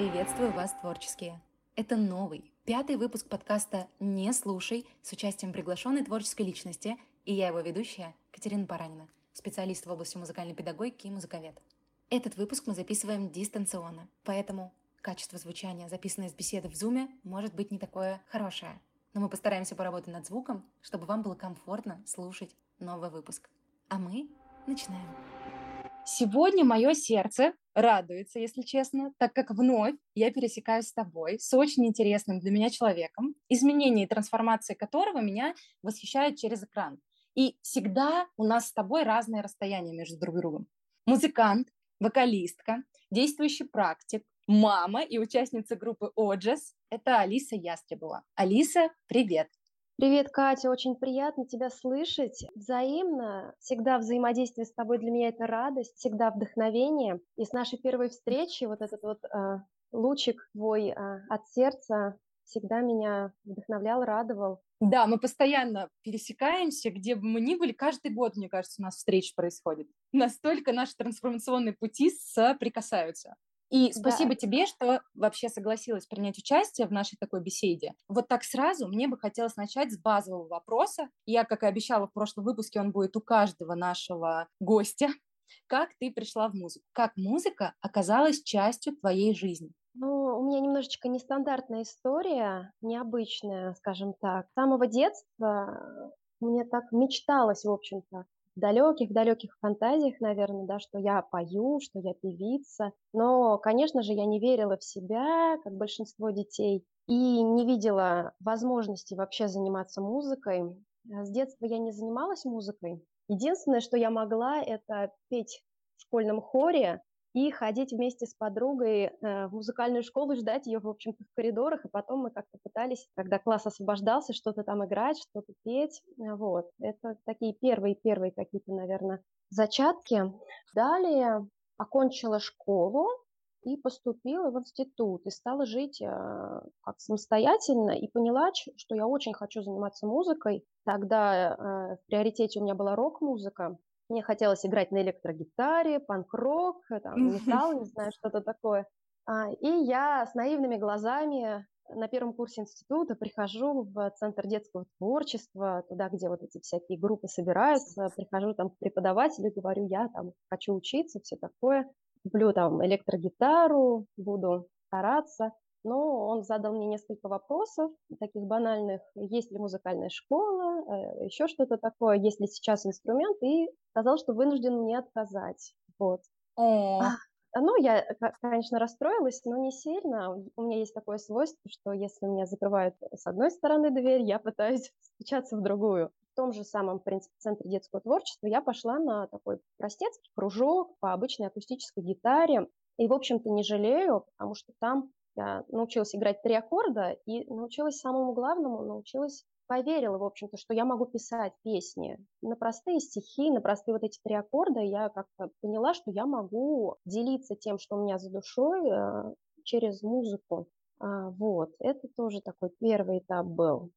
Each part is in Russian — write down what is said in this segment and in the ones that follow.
Приветствую вас, творческие! Это новый, пятый выпуск подкаста «Не слушай» с участием приглашенной творческой личности, и я его ведущая Катерина Паранина, специалист в области музыкальной педагогики и музыковед. Этот выпуск мы записываем дистанционно, поэтому качество звучания, записанное из беседы в Zoom, может быть не такое хорошее. Но мы постараемся поработать над звуком, чтобы вам было комфортно слушать новый выпуск. А мы начинаем. Сегодня мое сердце радуется, если честно, так как вновь я пересекаюсь с тобой, с очень интересным для меня человеком, изменение и трансформация которого меня восхищают через экран. И всегда у нас с тобой разные расстояния между друг другом. Музыкант, вокалистка, действующий практик, мама и участница группы Оджес – это Алиса Ястребова. Алиса, привет! Привет, Катя, очень приятно тебя слышать. Взаимно, всегда взаимодействие с тобой для меня это радость, всегда вдохновение. И с нашей первой встречи вот этот вот э, лучик твой э, от сердца всегда меня вдохновлял, радовал. Да, мы постоянно пересекаемся, где бы мы ни были. Каждый год, мне кажется, у нас встреча происходит. Настолько наши трансформационные пути соприкасаются. И спасибо да. тебе, что вообще согласилась принять участие в нашей такой беседе. Вот так сразу мне бы хотелось начать с базового вопроса. Я, как и обещала в прошлом выпуске, он будет у каждого нашего гостя. Как ты пришла в музыку? Как музыка оказалась частью твоей жизни? Ну, у меня немножечко нестандартная история, необычная, скажем так. С самого детства мне так мечталось, в общем-то, далеких-далеких фантазиях, наверное, да, что я пою, что я певица. Но, конечно же, я не верила в себя, как большинство детей, и не видела возможности вообще заниматься музыкой. С детства я не занималась музыкой. Единственное, что я могла, это петь в школьном хоре, и ходить вместе с подругой э, в музыкальную школу, ждать ее, в общем-то, в коридорах, и потом мы как-то пытались, когда класс освобождался, что-то там играть, что-то петь, э, вот. Это такие первые-первые какие-то, наверное, зачатки. Далее окончила школу и поступила в институт, и стала жить э, как самостоятельно, и поняла, что я очень хочу заниматься музыкой. Тогда в приоритете у меня была рок-музыка, мне хотелось играть на электрогитаре, панк-рок, э, там, металл, не знаю, что-то такое. А, и я с наивными глазами на первом курсе института прихожу в Центр детского творчества, туда, где вот эти всякие группы собираются, прихожу там к преподавателю, говорю, я там хочу учиться, все такое, куплю там электрогитару, буду стараться но он задал мне несколько вопросов, таких банальных, есть ли музыкальная школа, э, еще что-то такое, есть ли сейчас инструмент, и сказал, что вынужден мне отказать. Вот. А, ну, я, конечно, расстроилась, но не сильно. У меня есть такое свойство, что если меня закрывают с одной стороны дверь, я пытаюсь стучаться в другую. В том же самом, в принципе, центре детского творчества я пошла на такой простецкий кружок по обычной акустической гитаре. И, в общем-то, не жалею, потому что там я научилась играть три аккорда и научилась самому главному, научилась поверила, в общем-то, что я могу писать песни на простые стихи, на простые вот эти три аккорда. Я как-то поняла, что я могу делиться тем, что у меня за душой, э, через музыку. А, вот, это тоже такой первый этап был.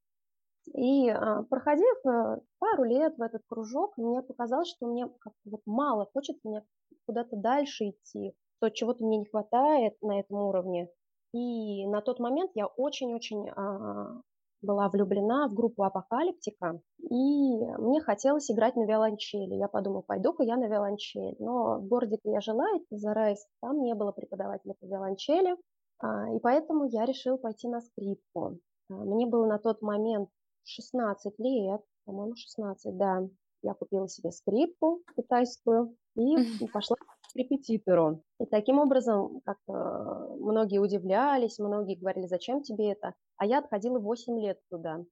И а, проходив э, пару лет в этот кружок, мне показалось, что мне как-то вот мало, хочется мне куда-то дальше идти, что чего-то мне не хватает на этом уровне. И на тот момент я очень-очень а, была влюблена в группу Апокалиптика, и мне хотелось играть на виолончели. Я подумала, пойду-ка я на виолончель. Но в городе, где я жила, это Зарайск, там не было преподавателя по виолончели, а, и поэтому я решила пойти на скрипку. А, мне было на тот момент 16 лет, по-моему, 16, да. Я купила себе скрипку китайскую и пошла к репетитору. И таким образом как-то многие удивлялись, многие говорили, зачем тебе это? А я отходила 8 лет туда.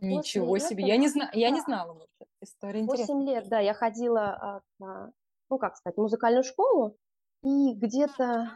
Ничего себе, этого, я не, зна... я не знала вообще. История 8 интересная. лет, да, я ходила, а, ну как сказать, музыкальную школу, и где-то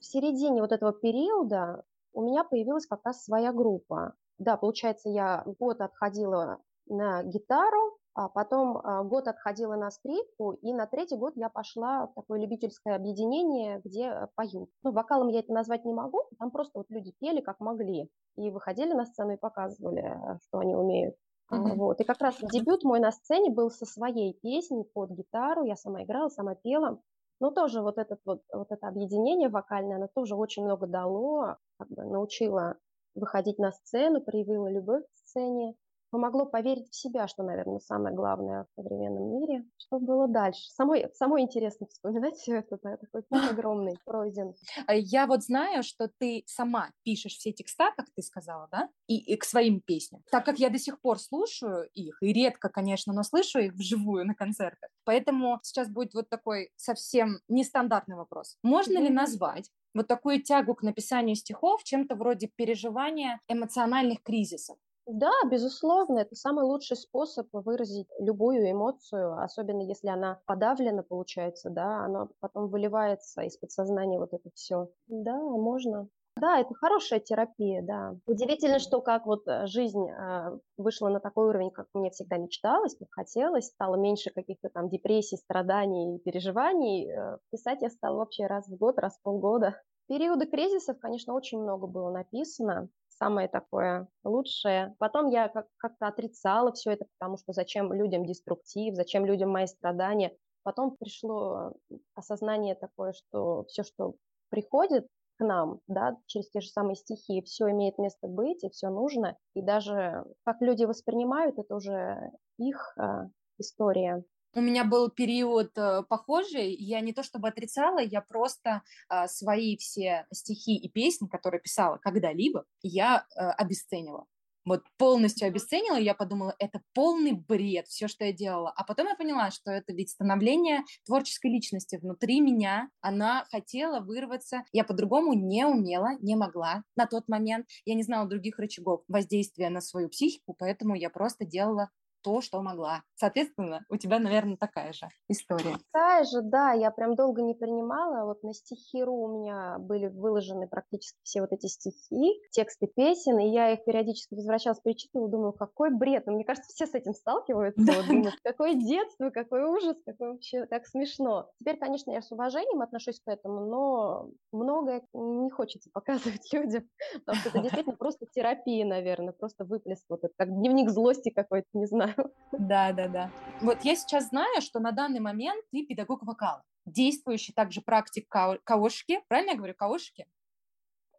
в середине вот этого периода у меня появилась как раз своя группа. Да, получается, я год отходила на гитару, потом а, год отходила на скрипку, и на третий год я пошла в такое любительское объединение, где э, поют. Ну, вокалом я это назвать не могу, там просто вот люди пели как могли, и выходили на сцену и показывали, э, что они умеют. Uh-huh. Вот. И как раз дебют мой на сцене был со своей песней под гитару, я сама играла, сама пела. Но тоже вот, этот вот, вот это объединение вокальное, оно тоже очень много дало, как бы научило выходить на сцену, проявила любовь к сцене, помогло поверить в себя, что, наверное, самое главное в современном мире. Что было дальше? Самой, самой интересно вспоминать все это, да, такой путь огромный пройден. А я вот знаю, что ты сама пишешь все текста, как ты сказала, да, и, и к своим песням. Так как я до сих пор слушаю их, и редко, конечно, но слышу их вживую на концертах, поэтому сейчас будет вот такой совсем нестандартный вопрос. Можно mm-hmm. ли назвать вот такую тягу к написанию стихов чем-то вроде переживания эмоциональных кризисов? Да, безусловно, это самый лучший способ выразить любую эмоцию, особенно если она подавлена, получается, да, она потом выливается из подсознания вот это все. Да, можно. Да, это хорошая терапия, да. Удивительно, что как вот э, жизнь э, вышла на такой уровень, как мне всегда мечталось, как хотелось, стало меньше каких-то там депрессий, страданий переживаний. Э, писать я стала вообще раз в год, раз в полгода. Периоды кризисов, конечно, очень много было написано самое такое лучшее. Потом я как- как-то отрицала все это, потому что зачем людям деструктив, зачем людям мои страдания. Потом пришло осознание такое, что все, что приходит к нам, да, через те же самые стихи, все имеет место быть, и все нужно. И даже как люди воспринимают, это уже их э, история. У меня был период э, похожий, я не то чтобы отрицала, я просто э, свои все стихи и песни, которые писала когда-либо, я э, обесценила. Вот полностью обесценила, я подумала, это полный бред, все, что я делала. А потом я поняла, что это ведь становление творческой личности внутри меня. Она хотела вырваться. Я по-другому не умела, не могла на тот момент. Я не знала других рычагов воздействия на свою психику, поэтому я просто делала то, что могла. Соответственно, у тебя, наверное, такая же история. Такая же, да, я прям долго не принимала. Вот на стихиру у меня были выложены практически все вот эти стихи, тексты песен, и я их периодически возвращалась, перечитывала, думаю, какой бред. Но мне кажется, все с этим сталкиваются. Да, вот, думают, какое детство, какой ужас, какой вообще, как смешно. Теперь, конечно, я с уважением отношусь к этому, но многое не хочется показывать людям, потому что это действительно просто терапия, наверное, просто выплеск, вот это, как дневник злости какой-то, не знаю. Да, да, да. Вот я сейчас знаю, что на данный момент ты педагог вокала, действующий также практик каошки. Правильно я говорю, каошки?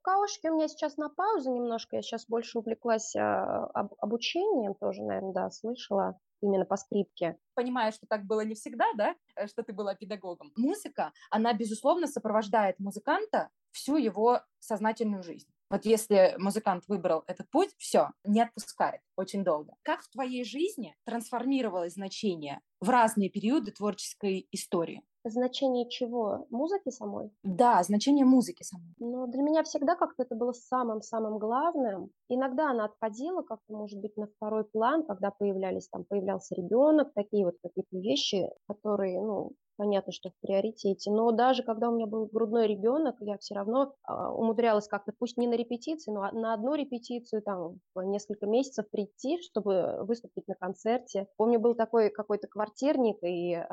Каошки у меня сейчас на паузу немножко. Я сейчас больше увлеклась а, об, обучением тоже, наверное, да, слышала именно по скрипке. Понимаю, что так было не всегда, да, э, что ты была педагогом. Музыка, она, безусловно, сопровождает музыканта всю его сознательную жизнь. Вот если музыкант выбрал этот путь, все, не отпускает очень долго. Как в твоей жизни трансформировалось значение в разные периоды творческой истории? Значение чего? Музыки самой? Да, значение музыки самой. Но для меня всегда как-то это было самым-самым главным. Иногда она отходила как-то, может быть, на второй план, когда появлялись, там, появлялся ребенок, такие вот какие-то вещи, которые, ну, понятно, что в приоритете. Но даже когда у меня был грудной ребенок, я все равно э, умудрялась как-то, пусть не на репетиции, но на одну репетицию там несколько месяцев прийти, чтобы выступить на концерте. Помню, был такой какой-то квартирник, и э,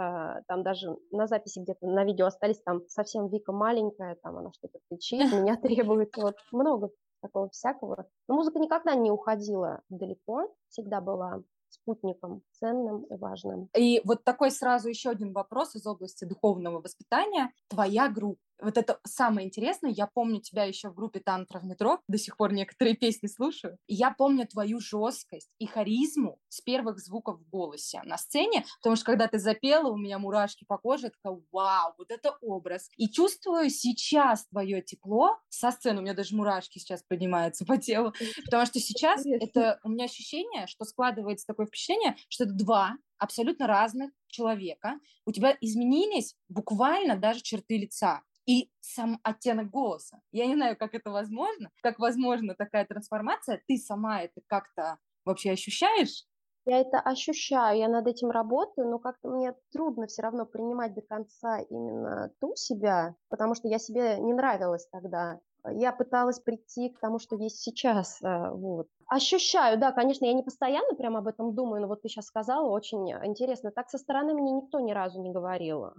там даже на записи где-то на видео остались там совсем Вика маленькая, там она что-то кричит, меня требует, вот много такого всякого. Но музыка никогда не уходила далеко, всегда была спутником ценным и важным. И вот такой сразу еще один вопрос из области духовного воспитания. Твоя группа, вот это самое интересное, я помню тебя еще в группе «Тантра в метро», до сих пор некоторые песни слушаю, и я помню твою жесткость и харизму с первых звуков в голосе на сцене, потому что когда ты запела, у меня мурашки по коже, я такая, вау, вот это образ. И чувствую сейчас твое тепло со сцены, у меня даже мурашки сейчас поднимаются по телу, потому что сейчас это у меня ощущение, что складывается такое впечатление, что это два абсолютно разных человека, у тебя изменились буквально даже черты лица и сам оттенок голоса. Я не знаю, как это возможно, как возможна такая трансформация. Ты сама это как-то вообще ощущаешь? Я это ощущаю, я над этим работаю, но как-то мне трудно все равно принимать до конца именно ту себя, потому что я себе не нравилась тогда. Я пыталась прийти к тому, что есть сейчас. Э, вот. Ощущаю, да, конечно, я не постоянно прям об этом думаю, но вот ты сейчас сказала, очень интересно. Так со стороны мне никто ни разу не говорил.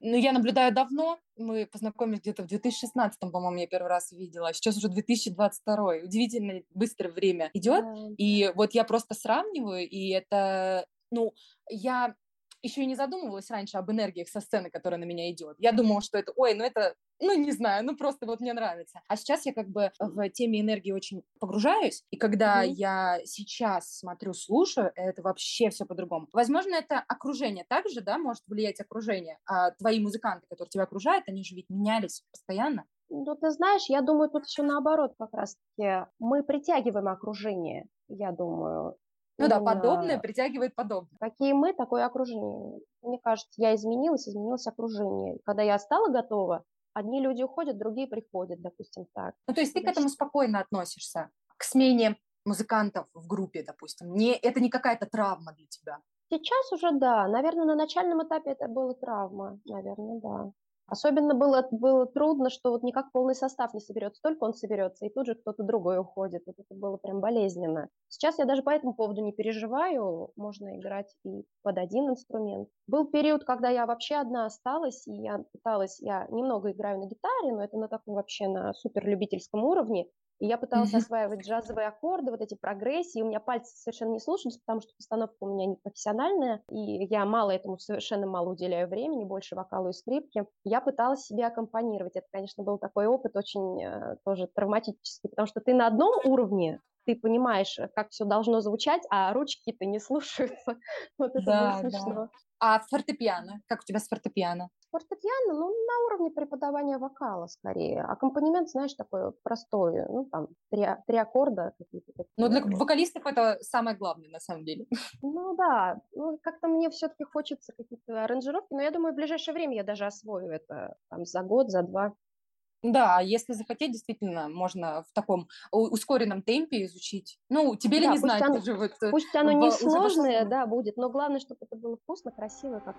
Ну, я наблюдаю давно. Мы познакомились где-то в 2016, по-моему, я первый раз видела. Сейчас уже 2022. Удивительно быстрое время идет. Да. И вот я просто сравниваю, и это, ну, я еще и не задумывалась раньше об энергиях со сцены, которая на меня идет. Я думала, что это, ой, ну это, ну не знаю, ну просто вот мне нравится. А сейчас я как бы в теме энергии очень погружаюсь, и когда mm-hmm. я сейчас смотрю, слушаю, это вообще все по-другому. Возможно, это окружение также, да, может влиять окружение. А твои музыканты, которые тебя окружают, они же ведь менялись постоянно. Ну, ты знаешь, я думаю, тут все наоборот как раз-таки. Мы притягиваем окружение, я думаю. Ну да, подобное притягивает подобное. Какие мы, такое окружение. Мне кажется, я изменилась, изменилось окружение. Когда я стала готова, одни люди уходят, другие приходят, допустим, так. Ну, то есть ты к этому спокойно относишься, к смене музыкантов в группе, допустим. Не, это не какая-то травма для тебя. Сейчас уже да. Наверное, на начальном этапе это была травма, наверное, да. Особенно было, было трудно, что вот никак полный состав не соберется, только он соберется, и тут же кто-то другой уходит. Вот это было прям болезненно. Сейчас я даже по этому поводу не переживаю, можно играть и под один инструмент. Был период, когда я вообще одна осталась, и я пыталась, я немного играю на гитаре, но это на таком вообще на суперлюбительском уровне, и я пыталась mm-hmm. осваивать джазовые аккорды, вот эти прогрессии. У меня пальцы совершенно не слушались, потому что постановка у меня не профессиональная, и я мало этому совершенно мало уделяю времени, больше вокалу и скрипке. Я пыталась себе аккомпанировать. Это, конечно, был такой опыт очень э, тоже травматический, потому что ты на одном уровне, ты понимаешь, как все должно звучать, а ручки-то не слушаются. Вот это да, было смешно. Да. А фортепиано? Как у тебя с фортепиано? Фортепиано, ну, на уровне преподавания вокала скорее. Аккомпанемент, знаешь, такой простой, ну, там, три, три аккорда какие-то. Такие. Ну, для вокалистов это самое главное, на самом деле. Ну, да. Ну, как-то мне все-таки хочется какие-то аранжировки, но я думаю, в ближайшее время я даже освою это там за год, за два. Да, если захотеть, действительно, можно в таком ускоренном темпе изучить. Ну, тебе ли да, не знать, оно, же вот Пусть оно в, не сложное, да, будет, но главное, чтобы это было вкусно, красиво. Как...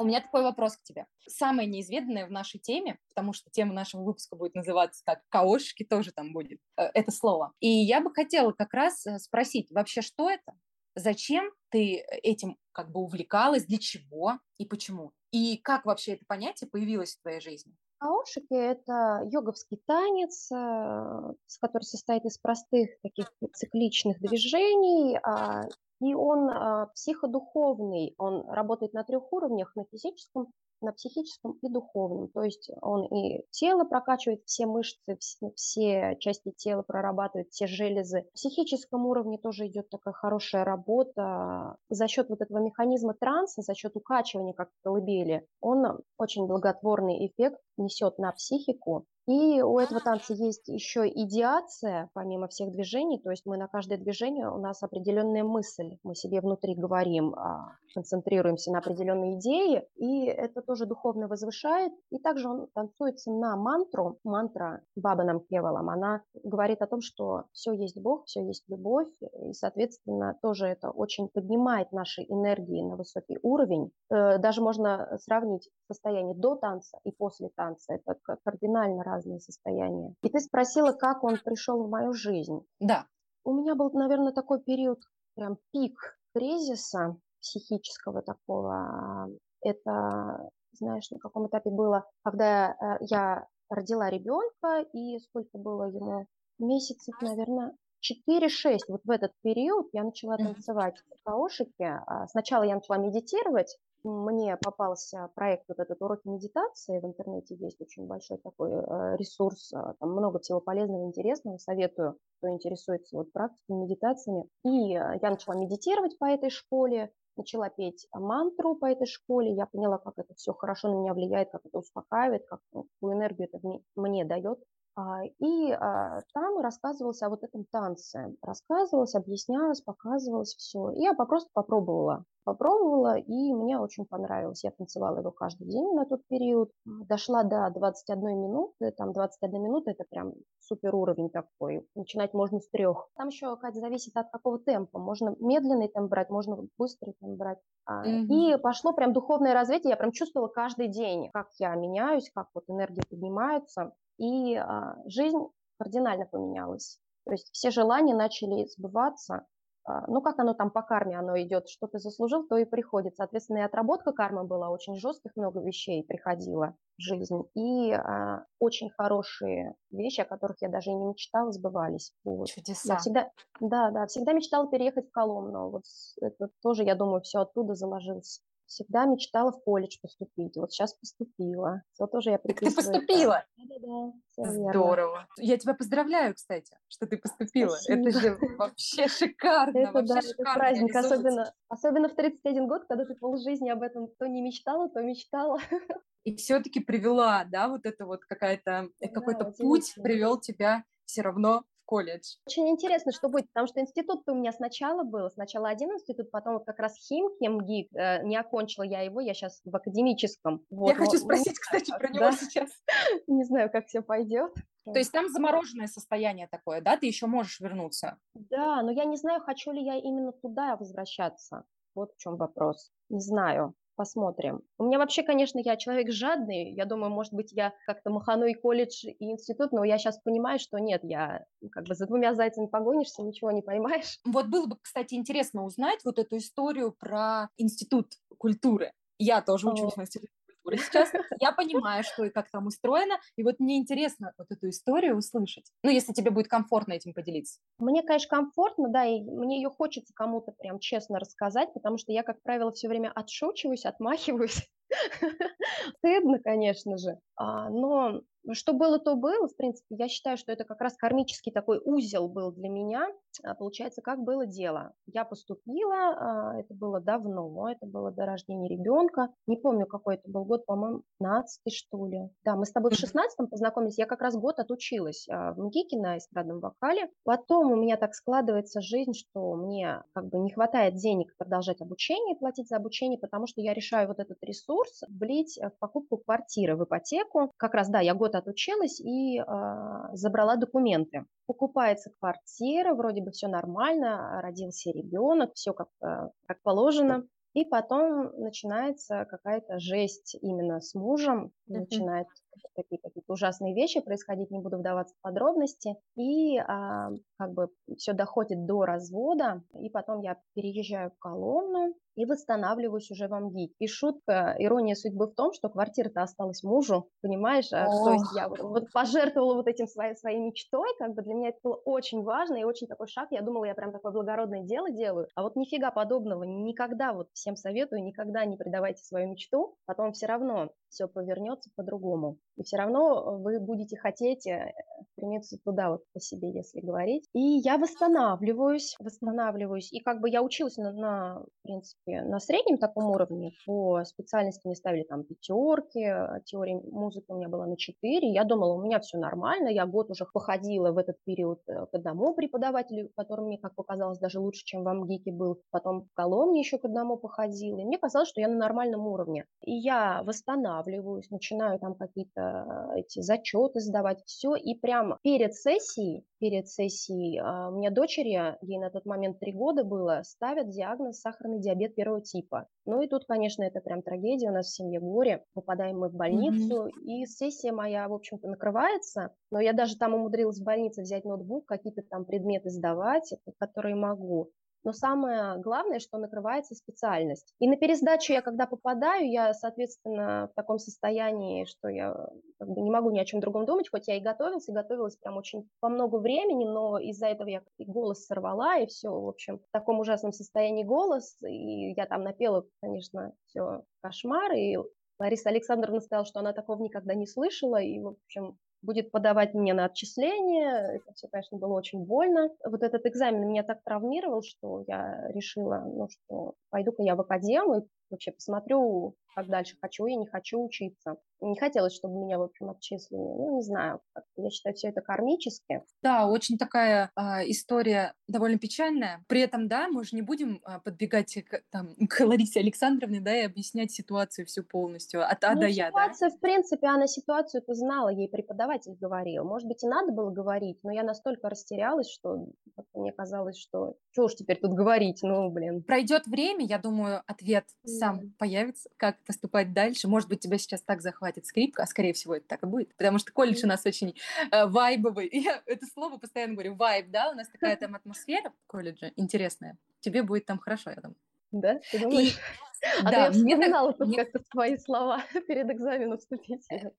У меня такой вопрос к тебе. Самое неизведанное в нашей теме, потому что тема нашего выпуска будет называться как «Каошки» тоже там будет, э, это слово. И я бы хотела как раз э, спросить, вообще, что это? Зачем ты этим как бы увлекалась, для чего и почему? И как вообще это понятие появилось в твоей жизни? Каошики– это йоговский танец, э, который состоит из простых таких цикличных движений, а, и он а, психодуховный, он работает на трех уровнях, на физическом, на психическом и духовном. То есть он и тело прокачивает, все мышцы, все, части тела прорабатывает, все железы. В психическом уровне тоже идет такая хорошая работа. За счет вот этого механизма транса, за счет укачивания как колыбели, он очень благотворный эффект несет на психику. И у этого танца есть еще идеация, помимо всех движений, то есть мы на каждое движение, у нас определенная мысль, мы себе внутри говорим, а, концентрируемся на определенной идее, и это тоже духовно возвышает. И также он танцуется на мантру, мантра Баба нам Кевалам, она говорит о том, что все есть Бог, все есть любовь, и, соответственно, тоже это очень поднимает наши энергии на высокий уровень. Э, даже можно сравнить состояние до танца и после танца, это кардинально разные разные состояния. И ты спросила, как он пришел в мою жизнь. Да. У меня был, наверное, такой период, прям пик кризиса психического такого. Это, знаешь, на каком этапе было, когда э, я родила ребенка, и сколько было ему? Месяцев, наверное, 4-6. Вот в этот период я начала танцевать в каошике. А сначала я начала медитировать, мне попался проект вот этот уроки медитации, в интернете есть очень большой такой э, ресурс, э, там много всего полезного, интересного, советую, кто интересуется вот практиками, медитациями. И э, я начала медитировать по этой школе, начала петь мантру по этой школе, я поняла, как это все хорошо на меня влияет, как это успокаивает, как, ну, какую энергию это мне дает. А, и а, там рассказывалось о вот этом танце. Рассказывалось, объяснялось, показывалось все. И я просто попробовала. Попробовала, и мне очень понравилось. Я танцевала его каждый день на тот период. Дошла до 21 минуты. Там 21 минута – это прям супер уровень такой. Начинать можно с трех. Там еще, Катя, зависит от какого темпа. Можно медленный темп брать, можно быстрый темп брать. Mm-hmm. И пошло прям духовное развитие. Я прям чувствовала каждый день, как я меняюсь, как вот энергия поднимается и а, жизнь кардинально поменялась. То есть все желания начали сбываться. А, ну, как оно там по карме, оно идет, что ты заслужил, то и приходит. Соответственно, и отработка кармы была, очень жестких много вещей приходило в жизнь. И а, очень хорошие вещи, о которых я даже и не мечтала, сбывались. Вот. Чудеса. Я всегда, да, да, всегда мечтала переехать в Коломну. Вот это тоже, я думаю, все оттуда заложилось. Всегда мечтала в колледж поступить. Вот сейчас поступила. Вот тоже я Так ты поступила? Да-да-да, Здорово. Я тебя поздравляю, кстати, что ты поступила. Спасибо. Это же вообще шикарно. Это, вообще да, шикарно это праздник, особенно, особенно в 31 год, когда ты полжизни об этом то не мечтала, то мечтала. И все-таки привела, да, вот это вот какая-то, да, какой-то путь привел тебя все равно колледж. Очень интересно, что будет, потому что институт у меня сначала был, сначала один институт, потом вот как раз химки, МГИК, э, не окончила я его, я сейчас в академическом. Вот, я хочу спросить, кстати, про него да. сейчас. Не знаю, как все пойдет. То есть там замороженное состояние такое, да? Ты еще можешь вернуться? Да, но я не знаю, хочу ли я именно туда возвращаться. Вот в чем вопрос. Не знаю посмотрим. У меня вообще, конечно, я человек жадный. Я думаю, может быть, я как-то махану и колледж, и институт, но я сейчас понимаю, что нет, я как бы за двумя зайцами погонишься, ничего не поймаешь. Вот было бы, кстати, интересно узнать вот эту историю про институт культуры. Я тоже учусь в институте культуры сейчас. Я понимаю, что и как там устроено, и вот мне интересно вот эту историю услышать. Ну, если тебе будет комфортно этим поделиться. Мне, конечно, комфортно, да, и мне ее хочется кому-то прям честно рассказать, потому что я, как правило, все время отшучиваюсь, отмахиваюсь. Стыдно, конечно же, а, но что было, то было. В принципе, я считаю, что это как раз кармический такой узел был для меня. А, получается, как было дело. Я поступила, а, это было давно, это было до рождения ребенка. Не помню, какой это был год, по-моему, 15 что ли. Да, мы с тобой в 16 познакомились. Я как раз год отучилась в МГИКе на эстрадном вокале. Потом у меня так складывается жизнь, что мне как бы не хватает денег продолжать обучение, платить за обучение, потому что я решаю вот этот ресурс влить в покупку квартиры, в ипотеку. Как раз, да, я год отучилась и э, забрала документы. Покупается квартира, вроде бы все нормально, родился ребенок, все как, э, как положено. И потом начинается какая-то жесть именно с мужем, начинают такие какие-то ужасные вещи происходить, не буду вдаваться в подробности. И а, как бы все доходит до развода, и потом я переезжаю в Коломну, и восстанавливаюсь уже в МГИ. И шутка, ирония судьбы в том, что квартира-то осталась мужу, понимаешь? Ох. То есть я вот, вот пожертвовала вот этим своей, своей мечтой, как бы для меня это было очень важно и очень такой шаг. Я думала, я прям такое благородное дело делаю, а вот нифига подобного. Никогда, вот всем советую, никогда не предавайте свою мечту, потом все равно все повернется по-другому. И все равно вы будете хотеть э, стремиться туда вот по себе, если говорить. И я восстанавливаюсь, восстанавливаюсь. И как бы я училась на, на в принципе, на среднем таком уровне. По специальности мне ставили там пятерки, а теория музыки у меня была на 4. Я думала, у меня все нормально. Я год уже походила в этот период э, к одному преподавателю, который мне, как показалось, даже лучше, чем в Амгике был. Потом в Коломне еще к одному походила. И мне казалось, что я на нормальном уровне. И я восстанавливаюсь, начинаю там какие-то э, эти зачеты сдавать, все. И прямо перед сессией, перед сессией, а, у меня дочери, ей на тот момент три года было, ставят диагноз сахарный диабет первого типа. Ну и тут, конечно, это прям трагедия, у нас в семье горе, попадаем мы в больницу, mm-hmm. и сессия моя, в общем-то, накрывается, но я даже там умудрилась в больнице взять ноутбук, какие-то там предметы сдавать, которые могу но самое главное, что накрывается специальность. И на пересдачу я, когда попадаю, я, соответственно, в таком состоянии, что я как бы не могу ни о чем другом думать, хоть я и готовилась, и готовилась прям очень по много времени, но из-за этого я и голос сорвала, и все, в общем, в таком ужасном состоянии голос, и я там напела, конечно, все кошмар, и Лариса Александровна сказала, что она такого никогда не слышала, и, в общем, будет подавать мне на отчисление. Это все, конечно, было очень больно. Вот этот экзамен меня так травмировал, что я решила, ну что, пойду-ка я в академию, вообще посмотрю, как дальше, хочу я, не хочу учиться. Не хотелось, чтобы меня, в общем, отчислили. Ну, не знаю, я считаю, все это кармически. Да, очень такая э, история довольно печальная. При этом, да, мы же не будем э, подбегать к, там, к Ларисе Александровне, да, и объяснять ситуацию всю полностью от А ну, до Я, ситуация, да? в принципе, она ситуацию-то знала, ей преподаватель говорил. Может быть, и надо было говорить, но я настолько растерялась, что мне казалось, что что уж теперь тут говорить, ну, блин. Пройдет время, я думаю, ответ. Сам появится, как поступать дальше. Может быть, тебя сейчас так захватит скрипка, а скорее всего это так и будет, потому что колледж у нас очень э, вайбовый. Я это слово постоянно говорю, вайб, да, у нас такая там атмосфера в колледже интересная. Тебе будет там хорошо, я думаю. Да, ты думаешь? И... А да, я вспоминала тут мне... как-то свои слова перед экзаменом вступительным.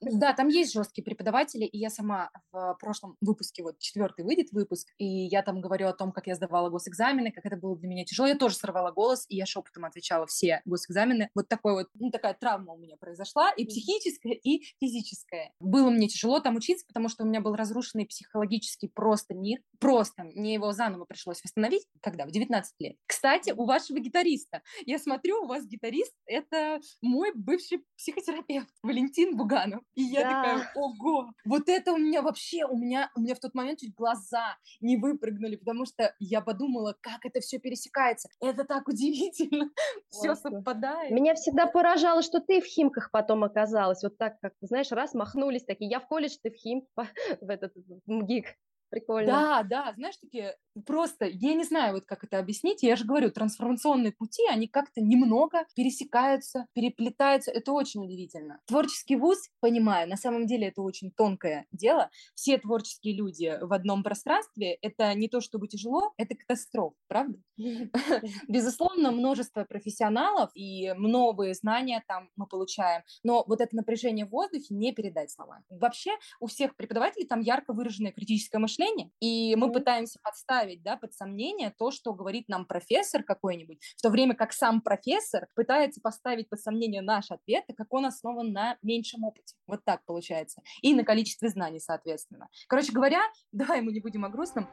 Да, там есть жесткие преподаватели, и я сама в прошлом выпуске, вот четвертый выйдет выпуск, и я там говорю о том, как я сдавала госэкзамены, как это было для меня тяжело. Я тоже сорвала голос, и я шепотом отвечала все госэкзамены. Вот такой вот, ну, такая травма у меня произошла, и психическая, и физическая. Было мне тяжело там учиться, потому что у меня был разрушенный психологический просто мир. Просто мне его заново пришлось восстановить. Когда? В 19 лет. Кстати, у вашего гитариста. Я смотрю, у вас гитарист — это мой бывший психотерапевт Валентин Буганов. И я да. такая, ого, вот это у меня вообще, у меня, у меня в тот момент чуть глаза не выпрыгнули, потому что я подумала, как это все пересекается. Это так удивительно, все совпадает. Меня всегда поражало, что ты в Химках потом оказалась, вот так, как, знаешь, раз махнулись такие, я в колледж, ты в Хим, в этот в МГИК. Прикольно. Да, да, знаешь, такие просто, я не знаю, вот как это объяснить, я же говорю, трансформационные пути, они как-то немного пересекаются, переплетаются, это очень удивительно. Творческий вуз, понимаю, на самом деле это очень тонкое дело, все творческие люди в одном пространстве, это не то чтобы тяжело, это катастрофа, правда? Безусловно, множество профессионалов и новые знания там мы получаем, но вот это напряжение в воздухе не передать словами. Вообще у всех преподавателей там ярко выраженное критическое мышление, и мы пытаемся подставить ставить да, под сомнение то, что говорит нам профессор какой-нибудь, в то время как сам профессор пытается поставить под сомнение наш ответ, так как он основан на меньшем опыте. Вот так получается. И на количестве знаний, соответственно. Короче говоря, давай мы не будем о грустном.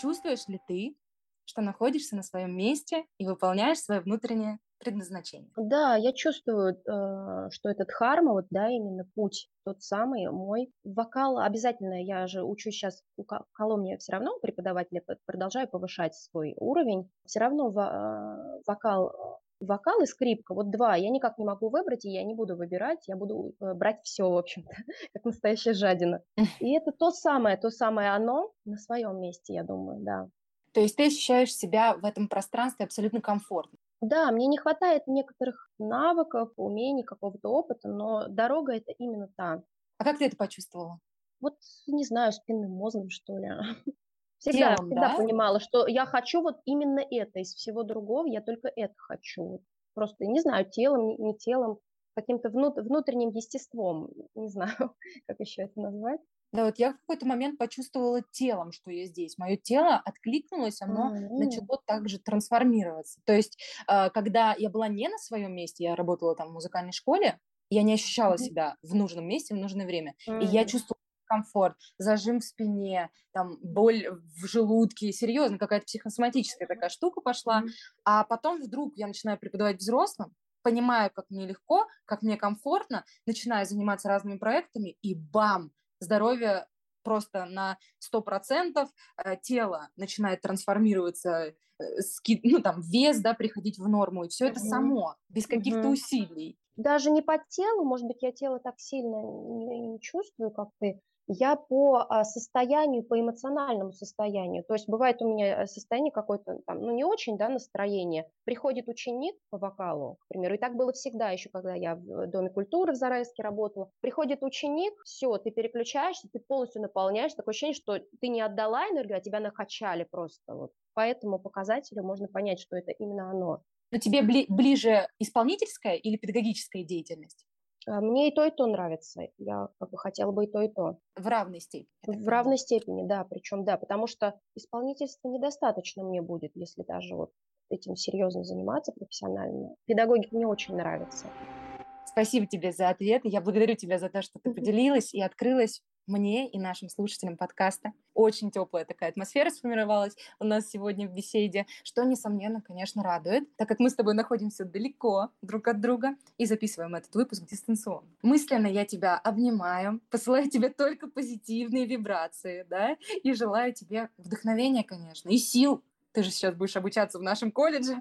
Чувствуешь ли ты, что находишься на своем месте и выполняешь свое внутреннее предназначение. Да, я чувствую, э, что этот харма, вот, да, именно путь тот самый мой. Вокал обязательно, я же учусь сейчас у Коломне все равно преподавателя, продолжаю повышать свой уровень. Все равно э, вокал вокал и скрипка, вот два, я никак не могу выбрать, и я не буду выбирать, я буду э, брать все, в общем-то, как настоящая жадина. И это то самое, то самое оно на своем месте, я думаю, да. То есть ты ощущаешь себя в этом пространстве абсолютно комфортно? Да, мне не хватает некоторых навыков, умений, какого-то опыта, но дорога это именно та. А как ты это почувствовала? Вот, не знаю, спинным мозгом, что ли. Всегда, Телом, всегда да? понимала, что я хочу вот именно это, из всего другого я только это хочу. Просто, не знаю, телом, не, телом, каким-то внутренним естеством, не знаю, как еще это назвать. Да, вот я в какой-то момент почувствовала телом, что я здесь. Мое тело откликнулось, оно mm-hmm. начало также трансформироваться. То есть, э, когда я была не на своем месте, я работала там в музыкальной школе, я не ощущала mm-hmm. себя в нужном месте в нужное время. Mm-hmm. И я чувствовала комфорт, зажим в спине, там боль в желудке, серьезно, какая-то психосоматическая такая штука пошла. Mm-hmm. А потом вдруг я начинаю преподавать взрослым, понимаю, как мне легко, как мне комфортно, начинаю заниматься разными проектами, и бам, здоровье просто на 100%, э, тело начинает трансформироваться, э, ну, там, вес, да, приходить в норму, и все это само, без каких-то усилий. Даже не по телу, может быть, я тело так сильно не, не чувствую, как ты, я по а, состоянию, по эмоциональному состоянию. То есть бывает у меня э, состояние какое-то, там, ну не очень, да, настроение. Приходит ученик по вокалу, к примеру, и так было всегда еще, когда я в Доме культуры в Зарайске работала. Приходит ученик, все, ты переключаешься, ты полностью наполняешь, такое ощущение, что ты не отдала энергию, а тебя накачали просто. Вот. По этому показателю можно понять, что это именно оно. Но тебе бли- ближе исполнительская или педагогическая деятельность? А, мне и то, и то нравится. Я как бы хотела бы и то, и то. В равной степени. В равной степени, да. Причем, да, потому что исполнительства недостаточно мне будет, если даже вот этим серьезно заниматься профессионально. Педагогика мне очень нравится. Спасибо тебе за ответ. Я благодарю тебя за то, что ты поделилась и открылась мне и нашим слушателям подкаста. Очень теплая такая атмосфера сформировалась у нас сегодня в беседе, что, несомненно, конечно, радует, так как мы с тобой находимся далеко друг от друга и записываем этот выпуск дистанционно. Мысленно я тебя обнимаю, посылаю тебе только позитивные вибрации, да, и желаю тебе вдохновения, конечно, и сил. Ты же сейчас будешь обучаться в нашем колледже,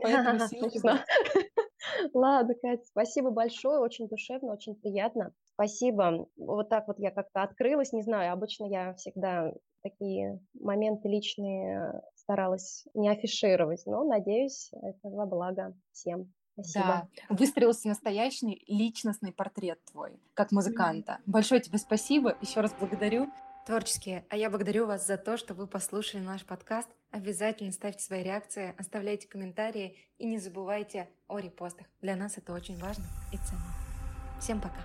поэтому сил Ладно, Катя, спасибо большое, очень душевно, очень приятно. Спасибо. Вот так вот я как-то открылась, не знаю, обычно я всегда такие моменты личные старалась не афишировать, но, надеюсь, это во благо всем. Спасибо. Да, выстроился настоящий личностный портрет твой, как музыканта. Mm-hmm. Большое тебе спасибо, еще раз благодарю. Творческие, а я благодарю вас за то, что вы послушали наш подкаст. Обязательно ставьте свои реакции, оставляйте комментарии и не забывайте о репостах. Для нас это очень важно и ценно. Всем пока.